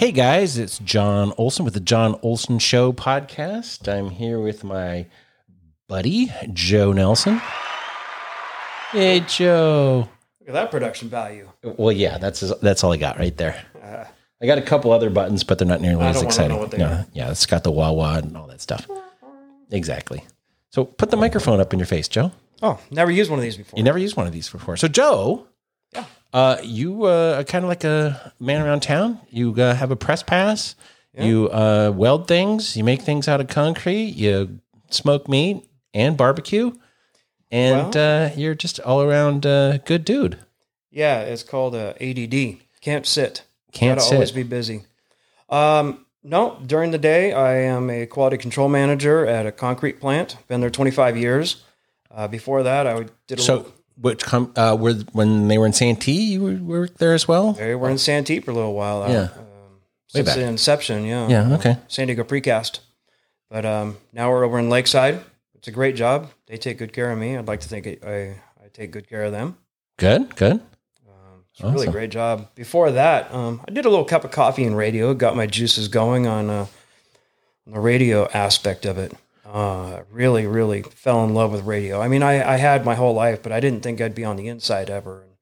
Hey guys, it's John Olson with the John Olson Show podcast. I'm here with my buddy, Joe Nelson. Hey, Joe. Look at that production value. Well, yeah, that's that's all I got right there. I got a couple other buttons, but they're not nearly as exciting. know what they No, are. yeah, it's got the wah wah and all that stuff. Exactly. So put the microphone up in your face, Joe. Oh, never used one of these before. You never used one of these before. So, Joe, Yeah. Uh, you uh, are kind of like a man around town. You uh, have a press pass. You uh, weld things. You make things out of concrete. You smoke meat and barbecue. And uh, you're just all around uh, good dude. Yeah, it's called uh, ADD. Can't sit. Can't Gotta sit. always be busy. Um, no, during the day, I am a quality control manager at a concrete plant. Been there 25 years. Uh, before that, I did a little. Which com- uh, were when they were in Santee, you were, there as well. They were in Santee for a little while. Yeah. Um, since back. the inception, yeah. Yeah. Okay. San Diego Precast. But um, now we're over in Lakeside. It's a great job. They take good care of me. I'd like to think I, I, take good care of them. Good. Good. It's a really great job. Before that, um, I did a little cup of coffee and radio. Got my juices going on, uh, on the radio aspect of it. Uh, really, really fell in love with radio. I mean, I, I had my whole life, but I didn't think I'd be on the inside ever. And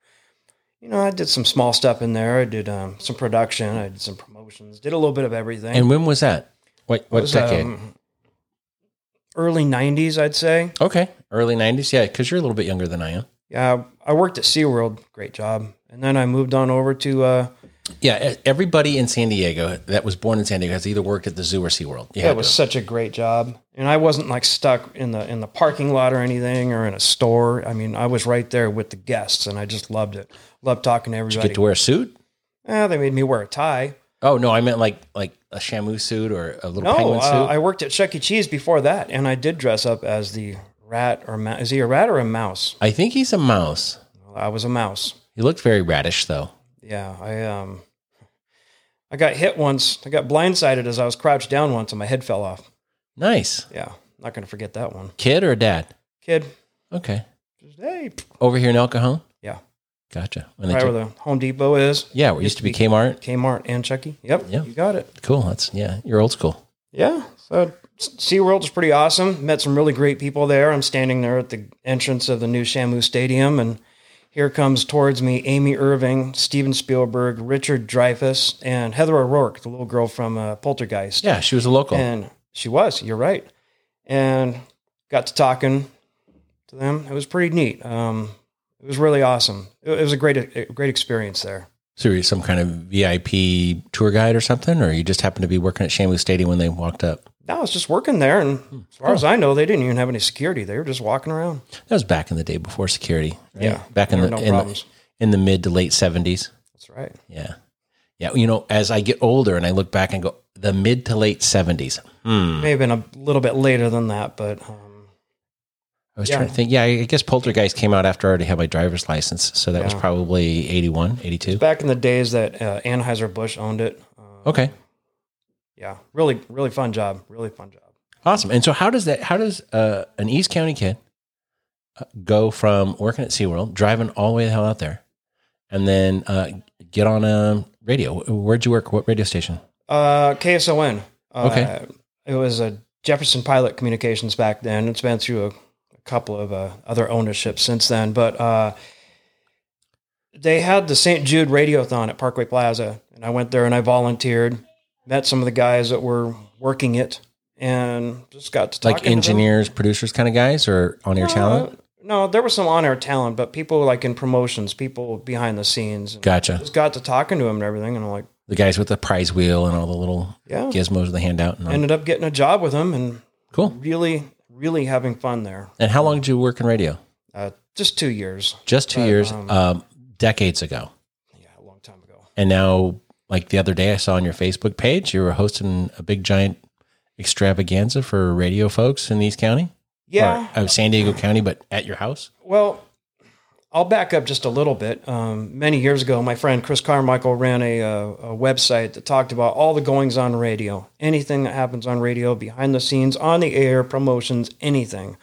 you know, I did some small stuff in there. I did um, some production. I did some promotions. Did a little bit of everything. And when was that? What what was, decade? um, early '90s, I'd say. okay, early '90s. Yeah, because you're a little bit younger than I am. Yeah, I worked at SeaWorld. Great job. And then I moved on over to. Uh, Yeah, everybody in San Diego that was born in San Diego has either worked at the zoo or SeaWorld. Yeah, Yeah, it was such a great job, and I wasn't like stuck in the in the parking lot or anything or in a store. I mean, I was right there with the guests, and I just loved it. Loved talking to everybody. get to wear a suit. Eh, they made me wear a tie. Oh no, I meant like like a Shamu suit or a little No, penguin suit. uh, I worked at Chuck E. Cheese before that, and I did dress up as the rat or ma- is he a rat or a mouse? I think he's a mouse. I was a mouse. He looked very radish though. Yeah, I um, I got hit once. I got blindsided as I was crouched down once, and my head fell off. Nice Yeah, not gonna forget that one. kid or dad. Kid, Okay, just, hey, over here in El Cajon. yeah, Gotcha. When right where the Home Depot is. yeah, where it used to be Kmart. Kmart and Chucky. Yep. Yeah. You got it. Cool. That's yeah. You're old school. Yeah. So SeaWorld is pretty awesome. Met some really great people there. I'm standing there at the entrance of the new Shamu Stadium and here comes towards me Amy Irving, Steven Spielberg, Richard Dreyfuss, and Heather O'Rourke, the little girl from uh, Poltergeist. Yeah, she was a local. And she was, you're right. And got to talking to them. It was pretty neat. Um, it was really awesome. It, it was a great, a great experience there. so, were you some kind of VIP tour guide or something, or you just happened to be working at Shamu Stadium when they walked up? I was just working there, and as far as I know, they didn't even have any security. They were just walking around. That was back in the day before security. right? Yeah, back in the, no in, the in the mid to late seventies. That's right. Yeah, yeah. You know, as I get older and I look back and go, the mid to late seventies. Hmm. May have been a little bit later than that, but um, I was Yeah. trying to think. Yeah, I guess Poltergeist came out after I already had my driver's license, so that was probably 81, 82. back in the days that uh, Anheuser Busch owned it. Uh, Okay, Yeah, really, really fun job. Really fun job. awesome. And so, how does that? How does uh, an East County kid uh, go from working at SeaWorld, driving all the way the hell out there, and then uh, get on a radio? Where'd you work? What radio station? Uh, KSON. Uh, Okay. It was a Jefferson Pilot Communications back then. It's been through a, a couple of uh, other ownerships since then, but uh, they had the St. Jude Radiothon at Parkway Plaza, and I went there and I volunteered, met some of the guys that were working it, and just got to talk Like engineers, producers, kind of guys, or on air talent? No, there was some on-air talent, but people like in promotions, people behind the scenes. And Gotcha. Just got to talking to them and everything, and I'm like, The guys with the prize wheel and all the little yeah. gizmos they hand out. And all. Ended up getting a job with them, and cool. really, really having fun there. And how long did you work in radio? Uh, just two years. Just two But, years, um, um, decades ago. Yeah, a long time ago. And now, like the other day, I saw on your Facebook page, you were hosting a big giant extravaganza for radio folks in East County, Yeah. or, uh, San Diego County, but at your house. Well, I'll back up just a little bit. Um, many years ago, my friend Chris Carmichael ran a, uh, a website that talked about all the goings on radio, anything that happens on radio, behind the scenes, on the air, promotions, anything.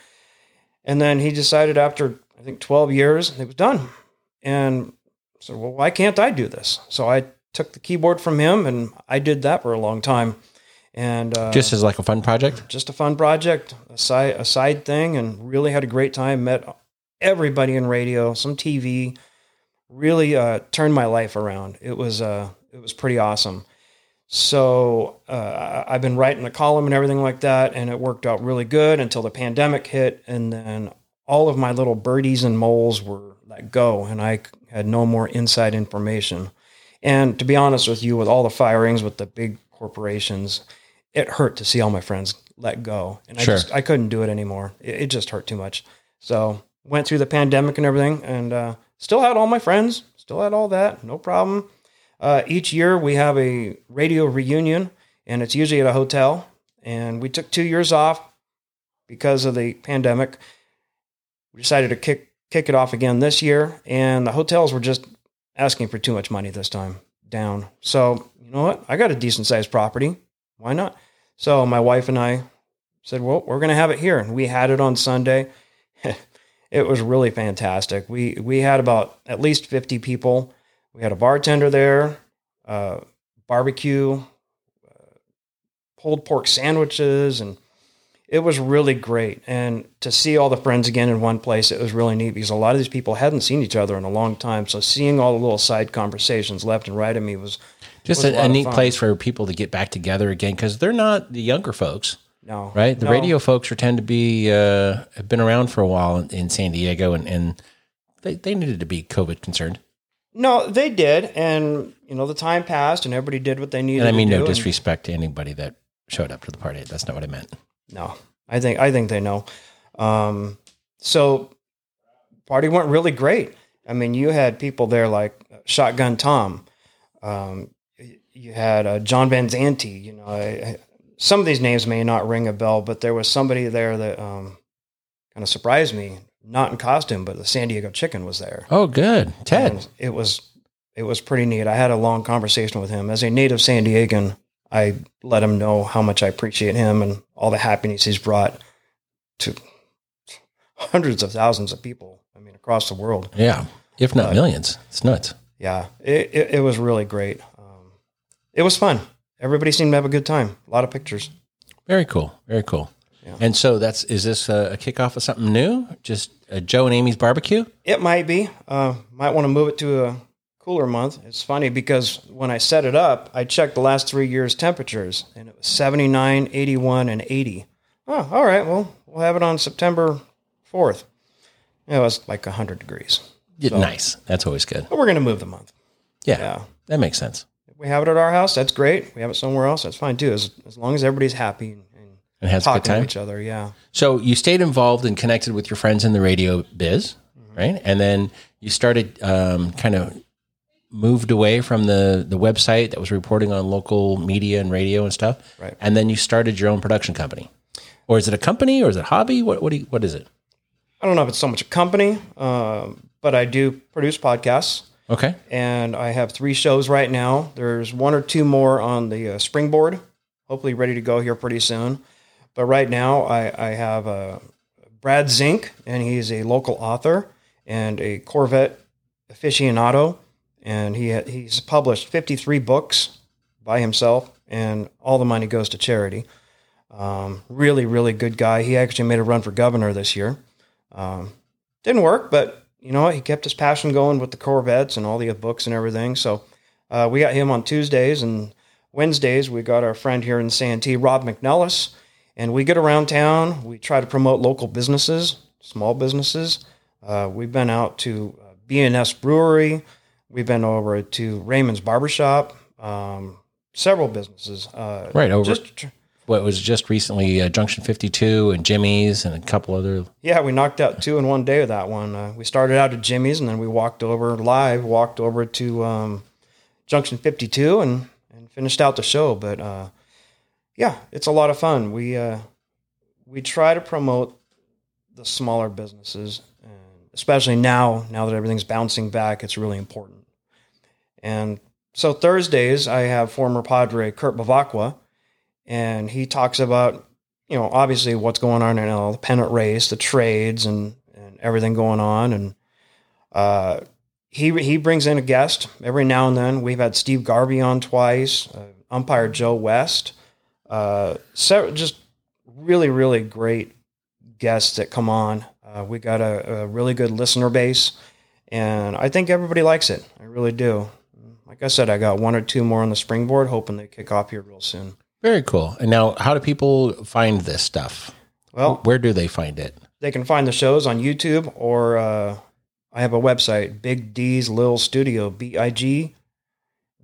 And then he decided after I think 12 years, it was done. And so, well, why can't I do this? So I took the keyboard from him, and I did that for a long time. And uh, Just as like a fun project. just a fun project, a side a side thing, and really had a great time. Met everybody in radio, some TV. Really uh, turned my life around. It was uh, it was pretty awesome. So uh, I've been writing a column and everything like that, and it worked out really good until the pandemic hit, and then all of my little birdies and moles were let go, and I had no more inside information. And to be honest with you, with all the firings with the big corporations, it hurt to see all my friends let go, and I just I couldn't do it anymore. It, it just hurt too much. So went through the pandemic and everything, and uh, still had all my friends, still had all that, no problem. Uh, each year we have a radio reunion, and it's usually at a hotel. And we took two years off because of the pandemic. We decided to kick kick it off again this year, and the hotels were just asking for too much money this time down. So you know what? I got a decent sized property. Why not? So my wife and I said, "Well, we're going to have it here," and we had it on Sunday. it was really fantastic. We we had about at least fifty people. We had a bartender there, uh, barbecue, uh, pulled pork sandwiches, and it was really great. And to see all the friends again in one place, it was really neat because a lot of these people hadn't seen each other in a long time. So seeing all the little side conversations left and right of me was Just was a a, a neat fun. place for people to get back together again because they're not the younger folks, no right? The no. radio folks are tend to be uh, have been around for a while in, in San Diego, and, and they, they needed to be COVID concerned. No, they did, and you know the time passed, and everybody did what they needed. And I mean no and- disrespect to anybody that showed up to the party. That's not what I meant. No, I think I think they know. Um, so party went really great. I mean, you had people there like Shotgun Tom. Um, you had uh, John Van Zanti. You know, I, I- some of these names may not ring a bell, but there was somebody there that um, kind of surprised me. Not in costume, but the San Diego Chicken was there. Oh, good, Ted. And it was it was pretty neat. I had a long conversation with him as a native San Diegan. I let him know how much I appreciate him and all the happiness he's brought to hundreds of thousands of people. I mean, across the world. Yeah, if not millions, it's nuts. Yeah, it, it, it was really great. Um, it was fun. Everybody seemed to have a good time. A lot of pictures. Very cool. Very cool. Yeah. And so that's is this a, a kickoff of something new? Just Joe and Amy's barbecue? It might be. Uh, might want to move it to a cooler month. It's funny because when I set it up, I checked the last three years' temperatures, and it was 79, 81, and 80. Oh, all right. Well, we'll have it on September 4th. It was like 100 degrees. Yeah, nice. That's always good. But we're going to move the month. Yeah, Yeah. that makes sense. If we have it at our house, that's great. We have it somewhere else, that's fine too, as, as long as everybody's happy and, and has a good talking to each other. Yeah. So you stayed involved and connected with your friends in the radio biz, Mm-hmm. right? And then you started um, kind of moved away from the the website that was reporting on local media and radio and stuff. Right. And then you started your own production company. Or is it a company or is it a hobby? What what do you, what is it? I don't know if it's so much a company, um, but I do produce podcasts. Okay. and I have three shows right now. There's one or two more on the uh, springboard, hopefully ready to go here pretty soon. But right now, I, I have uh, Brad Zink, and he's a local author and a Corvette aficionado, and he he's published 53 books by himself, and all the money goes to charity. Um, really, really good guy. He actually made a run for governor this year. Um, didn't work, but you know what? He kept his passion going with the Corvettes and all the books and everything. So uh, we got him on Tuesdays and Wednesdays. We got our friend here in Santee, Rob McNellis, and we get around town. We try to promote local businesses, small businesses. Uh, we've been out to uh, B&S Brewery. We've been over to Raymond's Barbershop. Um, several businesses. Uh, Right, over- Just What was just recently uh, Junction 52 and Jimmy's and a couple other Yeah, we knocked out two in one day with that one. Uh, we started out at Jimmy's and then we walked over live, walked over to um, Junction 52 and, and finished out the show. But uh, yeah, it's a lot of fun. We uh, we try to promote the smaller businesses, and especially now. Now that everything's bouncing back, it's really important. And so Thursdays, I have former Padre Kurt Bevacqua, and he talks about you know, obviously what's going on in the pennant race, the trades, and and everything going on, and uh, he he brings in a guest every now and then. We've had Steve Garvey on twice, uh, umpire Joe West, uh, so just really really great guests that come on. Uh, we got a, a really good listener base, and I think everybody likes it. I really do. Like I said, I got one or two more on the springboard, hoping they kick off here real soon. Very cool. And now, how do people find this stuff? Well, Where do they find it? they can find the shows on YouTube or uh, I have a website, Big D's Lil Studio, B I G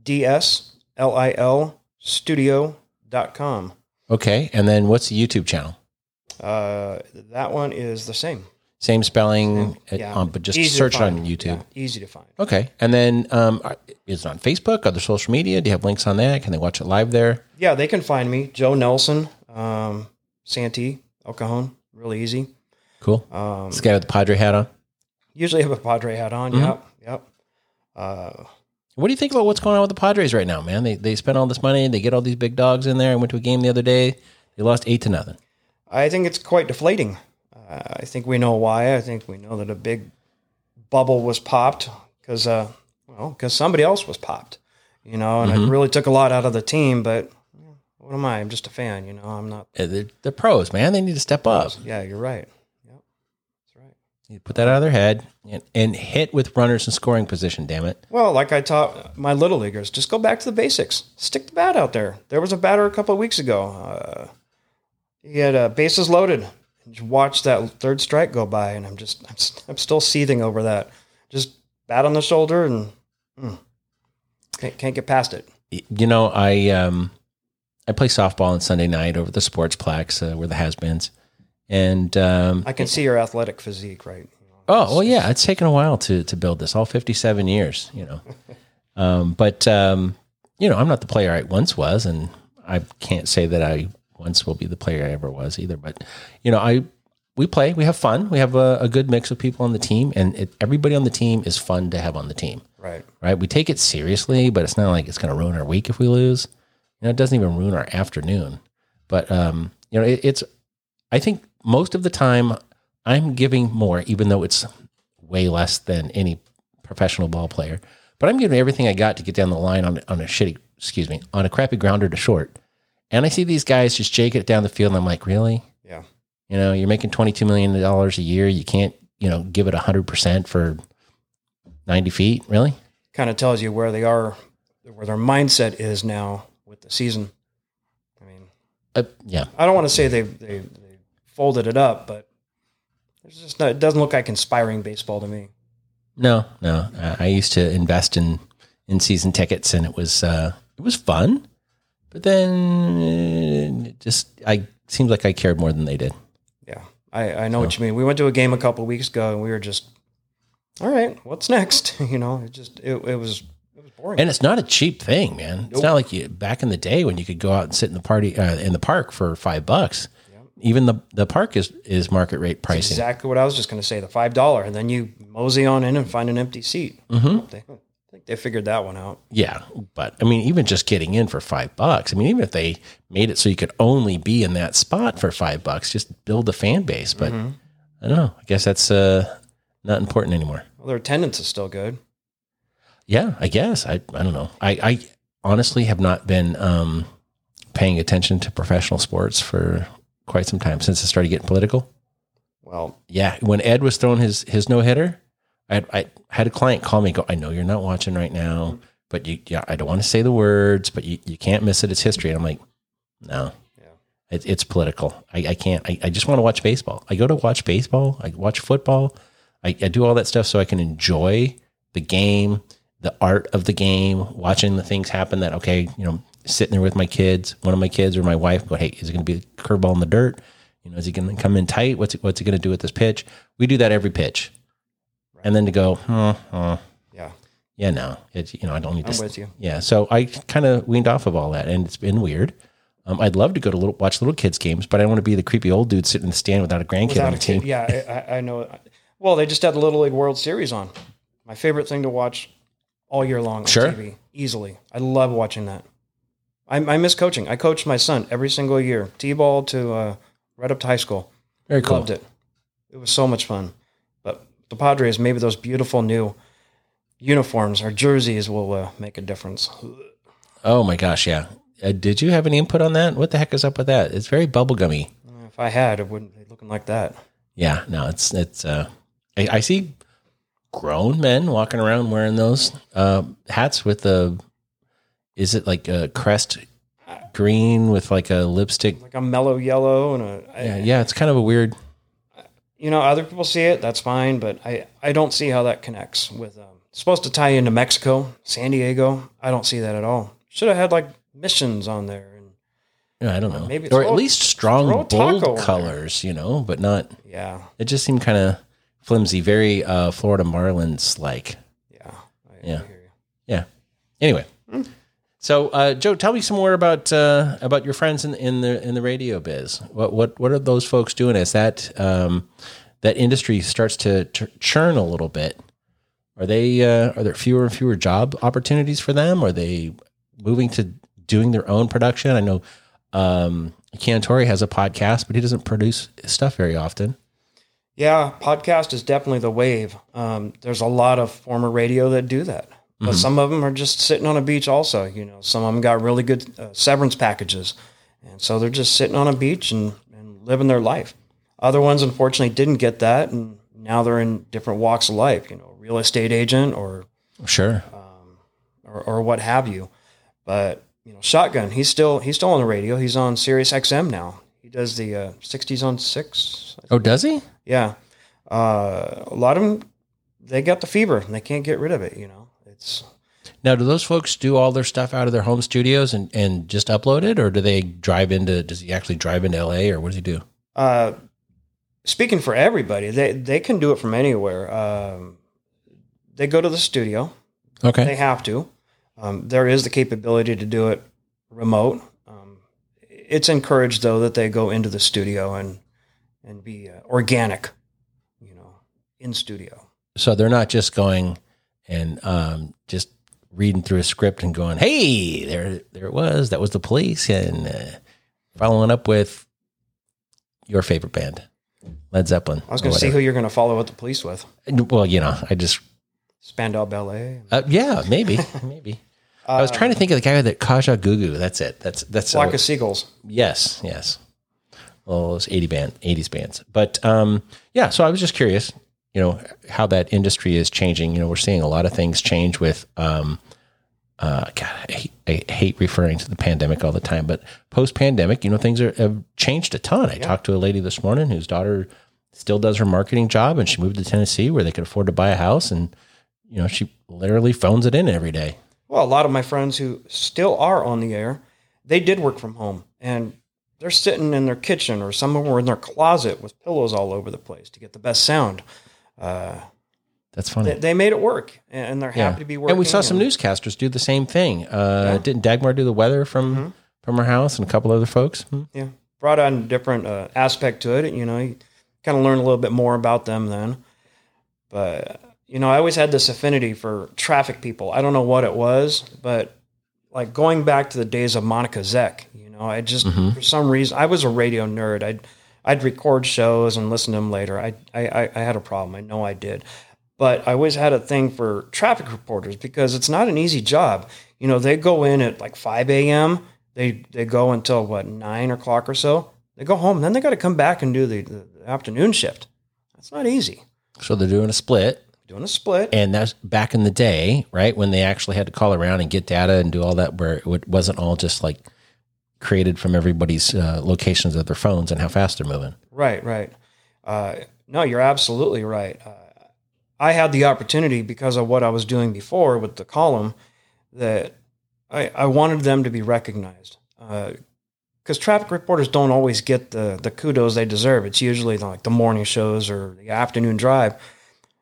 D S L I L studio.com. Okay. And then what's the YouTube channel? Uh, that one is the same. Same spelling, uh, Yeah. um, but just Easy search it on. YouTube. Yeah, easy to find. Okay. And then um, is it on Facebook, other social media? Do you have links on that? Can they watch it live there? Yeah, they can find me, Joe Nelson, um, Santee, El Cajon. Really easy. Cool. Um, This guy with the Padre hat on. usually have a Padre hat on. Mhm. Yep. Yep. Uh, What do you think about what's going on with the Padres right now, man? They they spend all this money, they get all these big dogs in there. I went to a game the other day. They lost eight to nothing. I think it's quite deflating. Uh, I think we know why. I think we know that a big bubble was popped because, uh, well, because somebody else was popped, you know, and it really took a lot out of the team. But what am I? I'm just a fan, you know. I'm not. They're, they're pros, man. They need to step up. Yeah, you're right. Yep, that's right. You put that out of their head and, and hit with runners in scoring position. Damn it. Well, like I taught my little leaguers, just go back to the basics. Stick the bat out there. There was a batter a couple of weeks ago. Uh, he had uh, bases loaded. Just watch that third strike go by, and I'm just I'm, I'm still seething over that. Just bat on the shoulder and mm, can't, can't get past it. You know, I um, I play softball on Sunday night over the sportsplex uh, where the has-beens, and um, I can see your athletic physique, right? Oh well, yeah. It's taken a while to to build this. All fifty seven years, you know. um, but um, you know, I'm not the player I once was, and I can't say that I once will be the player I ever was either. But you know, I we play, we have fun, we have a, a good mix of people on the team, and it, everybody on the team is fun to have on the team. Right. Right? We take it seriously, but it's not like it's going to ruin our week if we lose. You know, it doesn't even ruin our afternoon. But um, you know, it, it's. I think most of the time I'm giving more, even though it's way less than any professional ball player. But I'm giving everything I got to get down the line on on a shitty, excuse me, on a crappy grounder to short. And I see these guys just jake it down the field, and I'm like, really? Yeah. You know, you're making twenty two million dollars a year. You can't, you know, give it hundred percent for ninety feet, really? Kind of tells you where they are, where their mindset is now with the season. I mean, Uh, yeah, I don't want to say they they, they folded it up, but it's just not, it doesn't look like inspiring baseball to me. no, no. I I used to invest in in season tickets, and it was uh, it was fun. But then, uh, it just I seems like I cared more than they did. Yeah, I, I know what you mean. We went to a game a couple weeks ago, and we were just, all right, what's next? you know, it just it, it was it was boring. And it's not a cheap thing, man. It's not like you back in the day when you could go out and sit in the party uh, in the park for five bucks. Even the the park is is market rate pricing. exactly what I was just going to say. The five dollar, and then you mosey on in and find an empty seat. Mm-hmm. Think they figured that one out. Yeah, but I mean, even just getting in for five bucks. I mean, even if they made it so you could only be in that spot for five bucks, just build a fan base. But I don't know. I guess that's uh, not important anymore. Well, their attendance is still good. Yeah, I guess. I I don't know. I I honestly have not been um, paying attention to professional sports for quite some time since it started getting political. Well, Yeah, when Ed was throwing his his no hitter, I had, I had a client call me. Go, I know you're not watching right now, but you, yeah, I don't want to say the words, but you, you can't miss it. It's history. And I'm like, no, Yeah. it, it's political. I, I can't. I, I just want to watch baseball. I go to watch baseball. I watch football. I, I do all that stuff so I can enjoy the game, the art of the game, watching the things happen. That okay, you know, sitting there with my kids, one of my kids or my wife, go, hey, is it going to be a curveball in the dirt? You know, is he going to come in tight? What's it, what's he going to do with this pitch? We do that every pitch, and then to go, huh, huh, yeah, yeah, no, it's you know, I don't need I'm to. with you. Yeah, so I kind of weaned off of all that, and it's been weird. Um, I'd love to go to little, watch little kids games, but I don't want to be the creepy old dude sitting in the stand without a grandkid Without on a the team. kid, yeah, I, I- I know. Well, they just had the Little League World Series on. My favorite thing to watch all year long on Sure. TV. Easily, I love watching that. I, I miss coaching. I coached my son every single year, t-ball to uh, right up to high school. Very cool. Loved it. It was so much fun. The Padres, maybe those beautiful new uniforms, or jerseys will uh, make a difference. Oh my gosh, yeah. Uh, did you have any input on that? What the heck is up with that? It's very bubblegummy. If I had, it wouldn't be looking like that. Yeah, no, it's it's. Uh, I, I see grown men walking around wearing those uh, hats with the. Is it like a crest green with like a lipstick? Like a mellow yellow and a Yeah, yeah, it's kind of a weird. You know, other people see it, that's fine, but I, I don't see how that connects with. Um, supposed to tie into Mexico, San Diego. I don't see that at all. Should have had like missions on there. And Yeah, I don't know. maybe or at least strong, throw a taco on bold colors, you know, but not. yeah, It just seemed kind of flimsy, very uh, Florida Marlins like. yeah, I, Yeah. I hear you. Yeah. Anyway, so uh, Joe, tell me some more about uh, about your friends in, in the in the radio biz. What what what are those folks doing as that um, that industry starts to ch- churn a little bit? Are they uh, are there fewer and fewer job opportunities for them? Are they moving to doing their own production? I know um, Cantori has a podcast, but he doesn't produce stuff very often. Yeah, podcast is definitely the wave. Um, there's a lot of former radio that do that, but some of them are just sitting on a beach. Also, you know, some of them got really good uh, severance packages, and so they're just sitting on a beach and, and living their life. Other ones, unfortunately, didn't get that, and now they're in different walks of life. You know, real estate agent or Sure. or, or what have you. But you know, Shotgun, he's still he's still on the radio. He's on Sirius XM now. He does the uh, 60s on six. Oh, does he? Yeah, uh, a lot of them they got the fever and they can't get rid of it. You know, Now, do those folks do all their stuff out of their home studios and, and just upload it, or do they drive into? Does he actually drive into LA, or what does he do? uh, speaking for everybody. They they can do it from anywhere. Um, they go to the studio. Okay, They have to. Um, there is the capability to do it remote. Um, it's encouraged though that they go into the studio and and be uh, organic, you know, in studio. so they're not just going and um, just reading through a script and going, "Hey, there, there it was. That was the police," and uh, following up with your favorite band, Led Zeppelin. I was going to see who you're going to follow up the police with. Well, you know, I just, Spandau Ballet, uh, yeah, maybe, maybe. I was trying to think of the guy that Kajagoogoo. That's it. That's that's Flock of Seagulls. Yes, yes. Well, those eighty band, eighties bands, but um, yeah. So I was just curious, you know, how that industry is changing. You know, we're seeing a lot of things change with. Um, uh, God, I hate, I hate referring to the pandemic all the time, but post pandemic, you know, things are, have changed a ton. I talked to a lady this morning whose daughter still does her marketing job, and she moved to Tennessee where they could afford to buy a house, and you know, she literally phones it in every day. Well, a lot of my friends who still are on the air, they did work from home and they're sitting in their kitchen or some of them were in their closet with pillows all over the place to get the best sound. Uh, That's funny. they, they made it work and they're happy to be working. And we saw some newscasters do the same thing. Uh, Didn't Dagmar do the weather from Mm-hmm. from her house and a couple other folks? Hmm. Yeah, brought on a different uh, aspect to it. You know, you kind of learn a little bit more about them then. But you know, I always had this affinity for traffic people. I don't know what it was, but like going back to the days of Monica Zech, you know, I just for some reason I was a radio nerd. I'd I'd record shows and listen to them later. I I I- had a problem. I know I did. But I always had a thing for traffic reporters because it's not an easy job. You know, they go in at like 5 a.m. They they go until what nine o'clock or so. They go home, then they got to come back and do the, the afternoon shift. That's not easy. So they're doing a split, Doing a split. and that's back in the day, right when they actually had to call around and get data and do all that, where it wasn't all just like created from everybody's uh, locations of their phones and how fast they're moving. Right, right. Uh, no, you're absolutely right. Uh, I had the opportunity because of what I was doing before with the column that I, I wanted them to be recognized. Because traffic reporters don't always get the, the kudos they deserve. It's usually like the morning shows or the afternoon drive.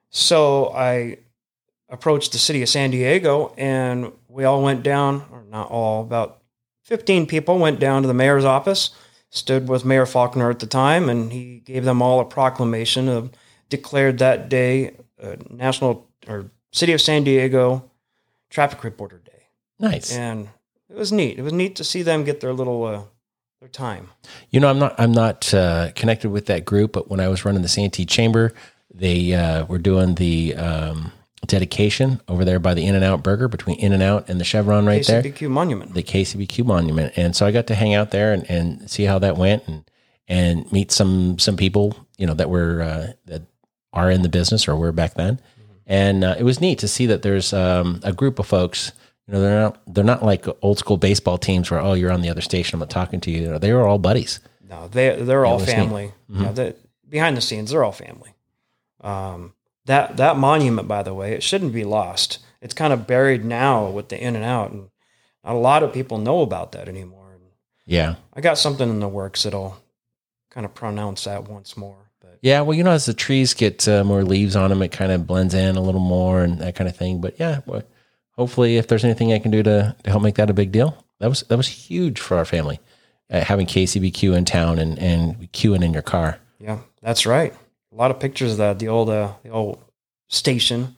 So I approached the city of San Diego and we all went down, or not all, about 15 people went down to the mayor's office stood with Mayor Faulconer at the time, and he gave them all a proclamation of declared that day uh, National or City of San Diego Traffic Reporter Day, Nice. and it was neat. It was neat to see them get their little uh, their time. You know, I'm not I'm not uh, connected with that group, but when I was running the Santee Chamber, they uh, were doing the um, dedication over there by the In and Out Burger between In and Out and the Chevron right there, KCBQ Monument. the KCBQ Monument. And so I got to hang out there and, and see how that went and and meet some some people you know that were uh, that are in the business or were back then. And uh, it was neat to see that there's um, a group of folks. You know, they're not they're not like old school baseball teams where oh you're on the other station I'm not talking to you. you know, they were all buddies. No, they they're all it was neat. family. Yeah, they, behind the scenes, they're all family. Um, that that monument, by the way, it shouldn't be lost. It's kind of buried now with the in and out, and not a lot of people know about that anymore. And Yeah. I got something in the works that'll kind of pronounce that once more. But Yeah, well, you know, as the trees get uh, more leaves on them, it kind of blends in a little more and that kind of thing. But yeah, well, hopefully, if there's anything I can do to, to help make that a big deal, that was that was huge for our family, uh, having KCBQ in town and and queuing in your car. yeah, that's right. A lot of pictures of that the old uh, the old station.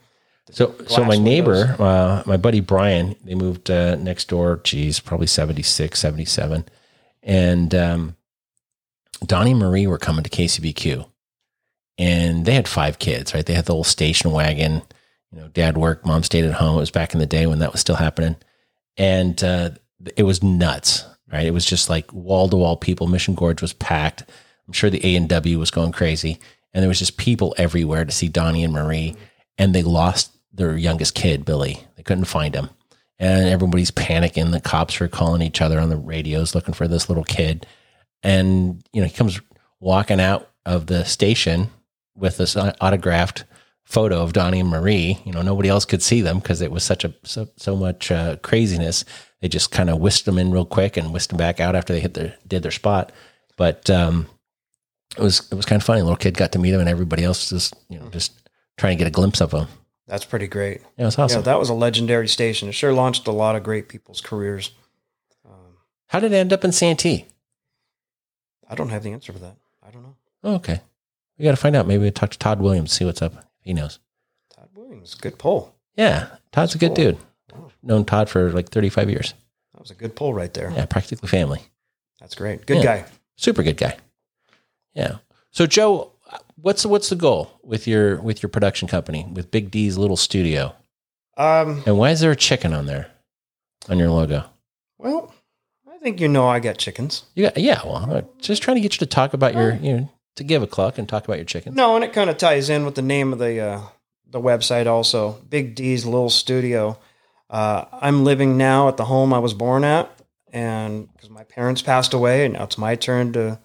So, so my neighbor, uh, my buddy Brian, they moved uh, next door. Geez, probably 76, 77. and um, Donnie and Marie were coming to KCBQ, and they had five kids. Right, they had the little station wagon. You know, dad worked, mom stayed at home. It was back in the day when that was still happening, and uh, it was nuts. Right, it was just like wall to wall people. Mission Gorge was packed. I'm sure the A and W was going crazy, and there was just people everywhere to see Donnie and Marie. And they lost their youngest kid, Billy. They couldn't find him, and everybody's panicking. The cops are calling each other on the radios looking for this little kid. And you know, he comes walking out of the station with this autographed photo of Donnie and Marie. You know, nobody else could see them because it was such a so, so much uh, craziness. They just kind of whisked them in real quick and whisked them back out after they hit their did their spot. But um, it was it was kind of funny. little kid got to meet him, and everybody else just you know just trying to get a glimpse of him. That's pretty great. Yeah, it was awesome. Yeah, that was a legendary station. It sure launched a lot of great people's careers. Um, How did it end up in Santee? I don't have the answer for that. I don't know. Oh, okay, we got to find out. Maybe we talk to Todd Williams, see what's up. He knows. Todd Williams, good pull. Yeah, Todd's a good Cool. dude. Known Todd for like 35 years. That was a good pull right there. Yeah, practically family. That's great. Good Yeah. guy. Super good guy. Yeah. So Joe, what's what's the goal with your with your production company with Big D's little studio? Um, And why is there a chicken on there on your logo? well, I think you know I got chickens. You got yeah. Well, I'm just trying to get you to talk about your you know to give a cluck and talk about your chicken. No, and it kind of ties in with the name of the uh, the website also. Big D's Little Studio. Uh, I'm living now at the home I was born at, and because my parents passed away, and now it's my turn to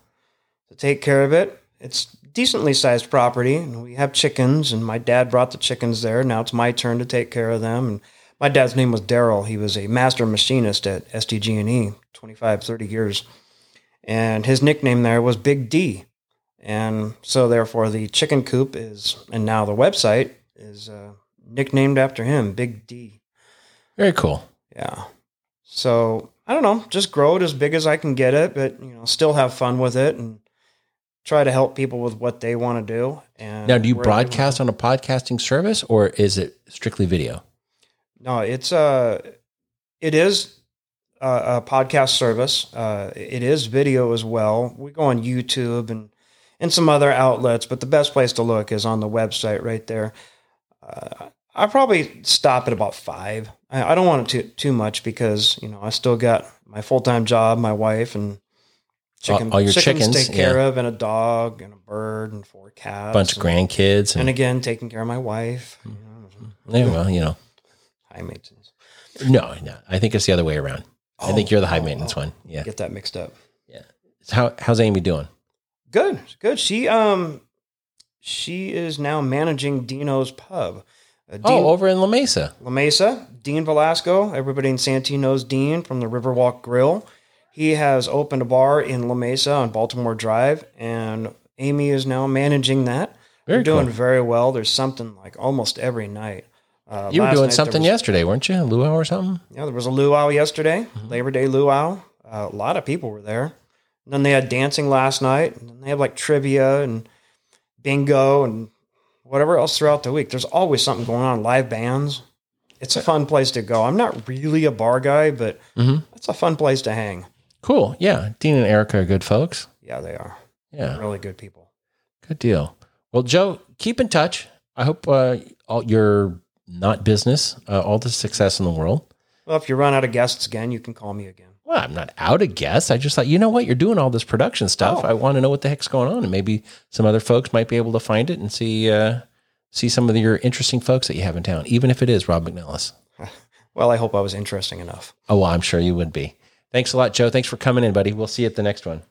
take care of it. It's decently sized property, and we have chickens, and my dad brought the chickens there. Now it's my turn to take care of them. And my dad's name was Daryl. He was a master machinist at SDG&E, 25, 30 years, and his nickname there was Big D. And so, therefore, the chicken coop is, and now the website is uh, nicknamed after him, Big D. Very cool. Yeah. So I don't know, just grow it as big as I can get it, but you know, still have fun with it and try to help people with what they want to do. And Now, do you where they wanna- broadcast on a podcasting service or is it strictly video? No, it's uh it is a, a podcast service. Uh, it is video as well. We go on YouTube and and some other outlets, but the best place to look is on the website right there. Uh, I probably stop at about five. I, I don't want it too too much because you know I still got my full time job, my wife, and chicken, All- all your chickens chickens, take care of, and a dog, and a bird, and four cats, bunch of grandkids and and, again taking care of my wife. Yeah, well, you know, high maintenance. no, no, I think it's the other way around. I think Oh, you're the high oh, maintenance oh. one. Yeah. Get that mixed up. How how's Amy doing? Good, good. She um, she is now managing Dino's Pub. Uh, Dean, Oh, over in La Mesa. La Mesa, Dean Velasco. Everybody in Santee knows Dean from the Riverwalk Grill. He has opened a bar in La Mesa on Baltimore Drive, and Amy is now managing that. Very They're doing cool. very well. There's something like almost every night. Uh, You were doing night something was- yesterday, weren't you? Luau or something? Yeah, there was a luau yesterday, Mm-hmm. Labor Day luau. Uh, a lot of people were there. And then they had dancing last night, and then they have like trivia and bingo and whatever else throughout the week. There's always something going on, live bands. It's a fun place to go. I'm not really a bar guy, but Mhm. it's a fun place to hang. Cool. Yeah. Dean and Erica are good folks. Yeah, they are Yeah. really good people. Good deal. Well, Joe, keep in touch. I hope uh, all your not business, uh, all the success in the world. Well, if you run out of guests again, you can call me again. Well, I'm not out of guests. I just thought, you know what? You're doing all this production stuff. Oh. I want to know what the heck's going on, and maybe some other folks might be able to find it and see uh, see some of your interesting folks that you have in town, even if it is Rob McNellis. Well, I hope I was interesting enough. Oh, well, I'm sure you would be. Thanks a lot, Joe. Thanks for coming in, buddy. We'll see you at the next one.